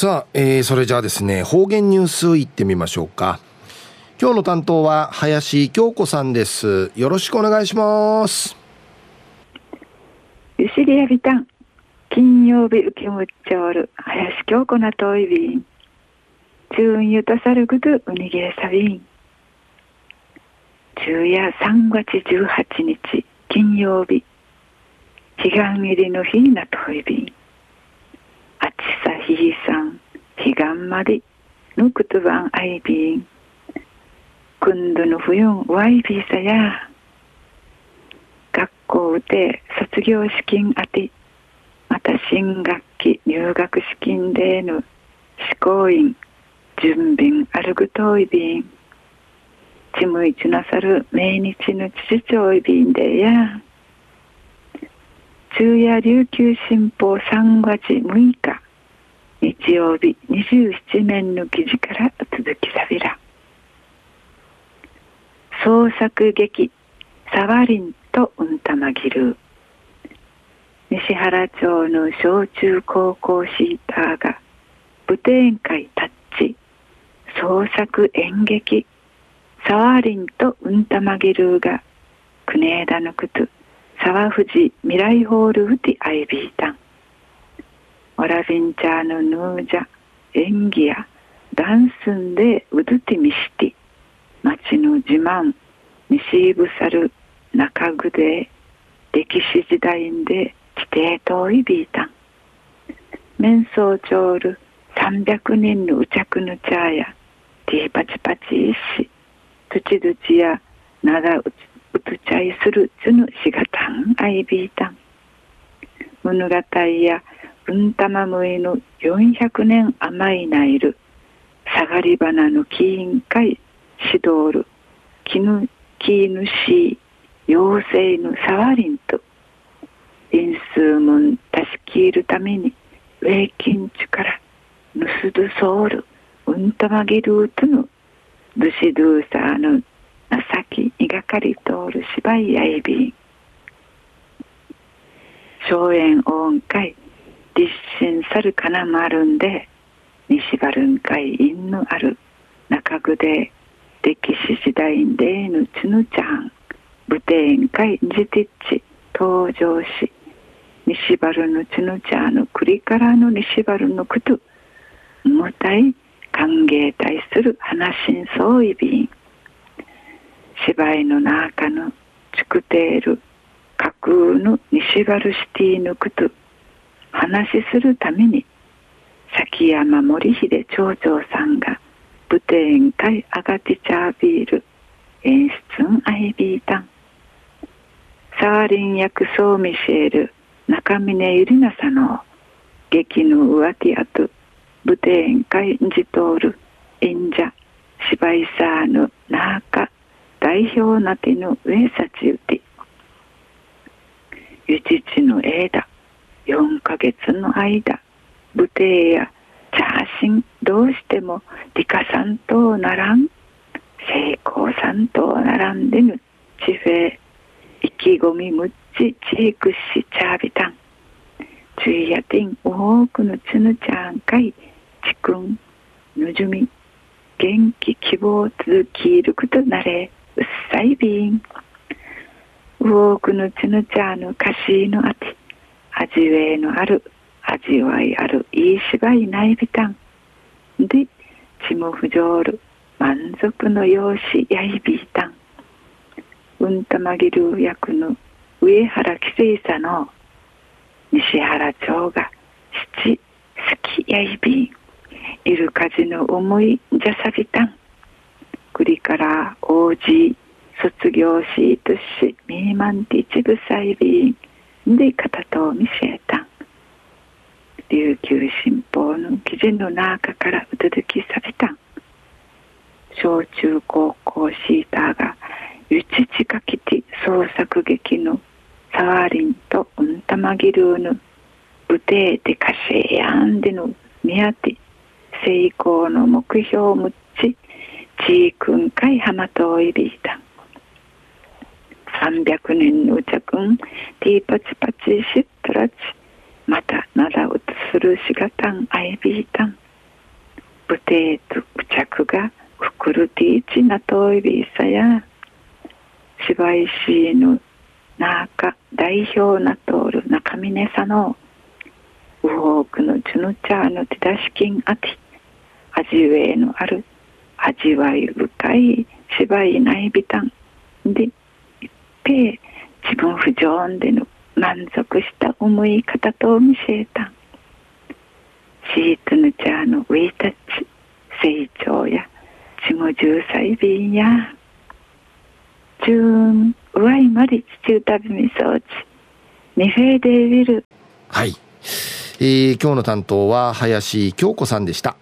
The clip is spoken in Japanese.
さあ、えー、それじゃあですね、方言ニュースいってみましょうか。今日の担当は林京子さんです。よろしくお願いします。ゆしりやびたん。金曜日受けむっちゃおる。林京子なといびん。中ゆたさるぐとうにげさびん。昼夜3月18日金曜日。彼岸入りの日なといびん。あちさひいさん、彼岸まで、ぬくとばんあいびん。くんどの冬んわいびさや。学校で卒業資金あて、また新学期入学資金での試行員、準備あるぐといびん。ちむいちなさる命日の父ちょいびんでや。昼夜琉球新報3月6日日曜日27面の記事から続きさびら。創作劇サワリンとうんたまぎる。西原町の小中高校シーターが舞天会タッチ。創作演劇サワリンとうんたまぎるが国枝のくつ沢藤未来ホールフティアイビータン。わらびんちゃーのヌージャ演技やダンスンでうどてみして町の自慢西ぶさる中具で歴史時代で規定といびいたん面相長る300人のうちゃくぬちゃやティーパチパチいし。土土やなだううつちゃいするつぬしがたんあいびいたん物語やうんたまむいの400年甘いないる下がり花の木委会指導るきぬきぬし妖精のさわりんと因数もんたしきいるためにウェイキンチからぬすどそうるうんたまぎるうとぬドシドゥーサーの情きいがかり通る芝居やいびん荘園音会立身さるかなまるんで西バルン会因のある中具で歴史時代でぬちぬちゃん舞天会じてっち登場し西バルのちぬちゃんの栗からの西バルのくと無体歓迎対する話しんそういびん。芝居の中のチクテール架空の西バルシティのくと話しするために崎山森秀町長さんが舞天会アガティチャービール演出んアイビータンサーリン役ソーミシェール中峰ゆりなさの劇の浮気跡。舞天会ジトール演者。芝居サーヌナーカ代表なての上さちうてゆちちの枝4ヶ月の間舞台やチャーシンどうしても理科さんとならん成功さんと並んでぬ地フェ意気込みむっちチークしチャービタンチュイヤティン多くのつぬちゃんかいちくんぬじゅみ元気希望続きいることなれうっさいびん多くのつぬちゃんの歌詞のあて味わいのある味わいあるいい芝居ないびたん。でちも不条る満足の容姿やいびいたん。うんたまぎる役の上原規制さの西原町が七好きやいびん。いるかじの思いじゃさびたん。栗から王子卒業しとしミーマンティチブサで片と見せた。ん琉球新報の記事の中からうつづきされた。小中高校シーターがゆちちかきて創作劇のサワリンとうんたまぎるぬぶてでかしやんでのみやて成功の目標をむっちちいくんかいはまといびいた300年のうちゃくんティーパチパチしったらちまたならうつするしがたんあいびいたん。ブテーツブチャクがフクルティーチナトイビーサや。芝居シーヌナーカ代表なとおる中峰さのウホークのジュヌチャーのティダシキンアティ味ウェイのある味わい深い芝居ないびたんで一平自分不条での満足した思い方と見せた。シートヌチャーのウィータッチ成長やちも十歳便や中うわいまり地中旅みそうちミフェーデービルはい、えー、今日の担当は林京子さんでした。